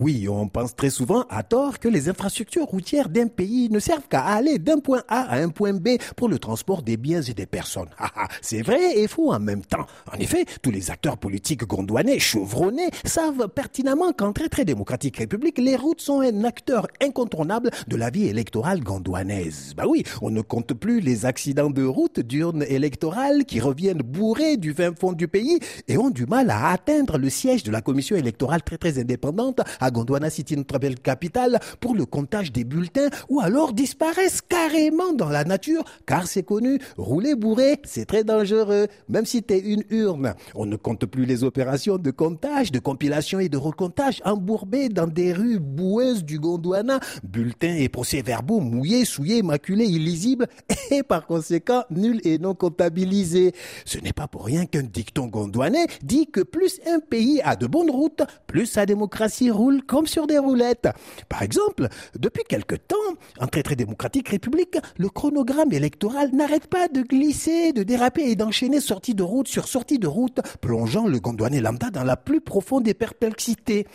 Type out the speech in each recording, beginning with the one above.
Oui, on pense très souvent à tort que les infrastructures routières d'un pays ne servent qu'à aller d'un point A à un point B pour le transport des biens et des personnes. Ah, ah, c'est vrai et faux en même temps. En effet, tous les acteurs politiques gondouanais chevronnés savent pertinemment qu'en très très démocratique république, les routes sont un acteur incontournable de la vie électorale gondouanaise. Bah oui, on ne compte plus les accidents de route d'urnes électorales qui reviennent bourrés du fin fond du pays et ont du mal à atteindre le siège de la commission électorale très très indépendante Gondwana City, notre belle capitale, pour le comptage des bulletins ou alors disparaissent carrément dans la nature, car c'est connu, rouler bourré, c'est très dangereux, même si t'es une urne. On ne compte plus les opérations de comptage, de compilation et de recomptage embourbées dans des rues boueuses du Gondwana, bulletins et procès-verbaux mouillés, souillés, maculés, illisibles et par conséquent nuls et non comptabilisés. Ce n'est pas pour rien qu'un dicton gondouanais dit que plus un pays a de bonnes routes, plus sa démocratie roule comme sur des roulettes. Par exemple, depuis quelque temps, en très très démocratique république, le chronogramme électoral n'arrête pas de glisser, de déraper et d'enchaîner sortie de route sur sortie de route, plongeant le gondouanais lambda dans la plus profonde des perplexités.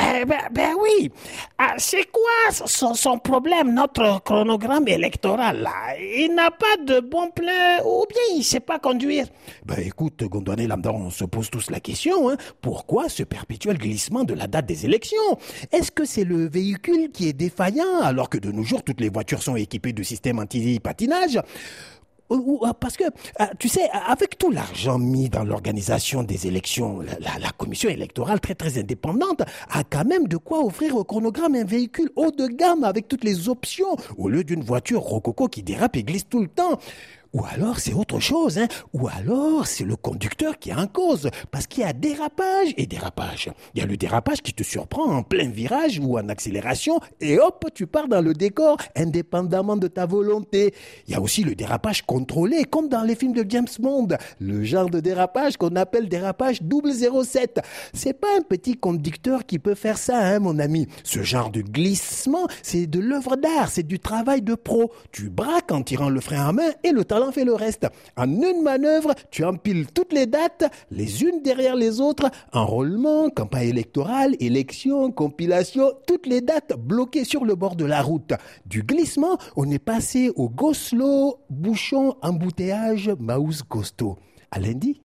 Eh ben, ben oui. Ah, c'est quoi son, problème, notre chronogramme électoral là? Il n'a pas de bon plein ou bien il ne sait pas conduire? Ben écoute, Gondouane Lambda, on se pose tous la question. Hein. Pourquoi ce perpétuel glissement de la date des élections? Est-ce que c'est le véhicule qui est défaillant alors que de nos jours toutes les voitures sont équipées de systèmes anti-patinage? Parce que, euh, tu sais, avec tout l'argent mis dans l'organisation des élections, la, la, commission électorale très très indépendante a quand même de quoi offrir au chronogramme un véhicule haut de gamme avec toutes les options, au lieu d'une voiture rococo qui dérape et glisse tout le temps. Ou alors c'est autre chose, hein. Ou alors c'est le conducteur qui est en cause, parce qu'il y a dérapage et dérapage. Il y a le dérapage qui te surprend en plein virage ou en accélération, et hop, tu pars dans le décor, indépendamment de ta volonté. Il y a aussi le dérapage contrôlé, comme dans les films de James Bond, le genre de dérapage qu'on appelle dérapage 007. C'est pas un petit conducteur qui peut faire ça, hein, mon ami. Ce genre de glissement, c'est de l'œuvre d'art, c'est du travail de pro. Tu braques en tirant le frein à main et le talent fait le reste. En une manœuvre, tu empiles toutes les dates, les unes derrière les autres, enrôlement, campagne électorale, élection, compilation, toutes les dates bloquées sur le bord de la route. Du glissement, on est passé au go slow, bouchon, embouteillage, mouse costaud. À lundi.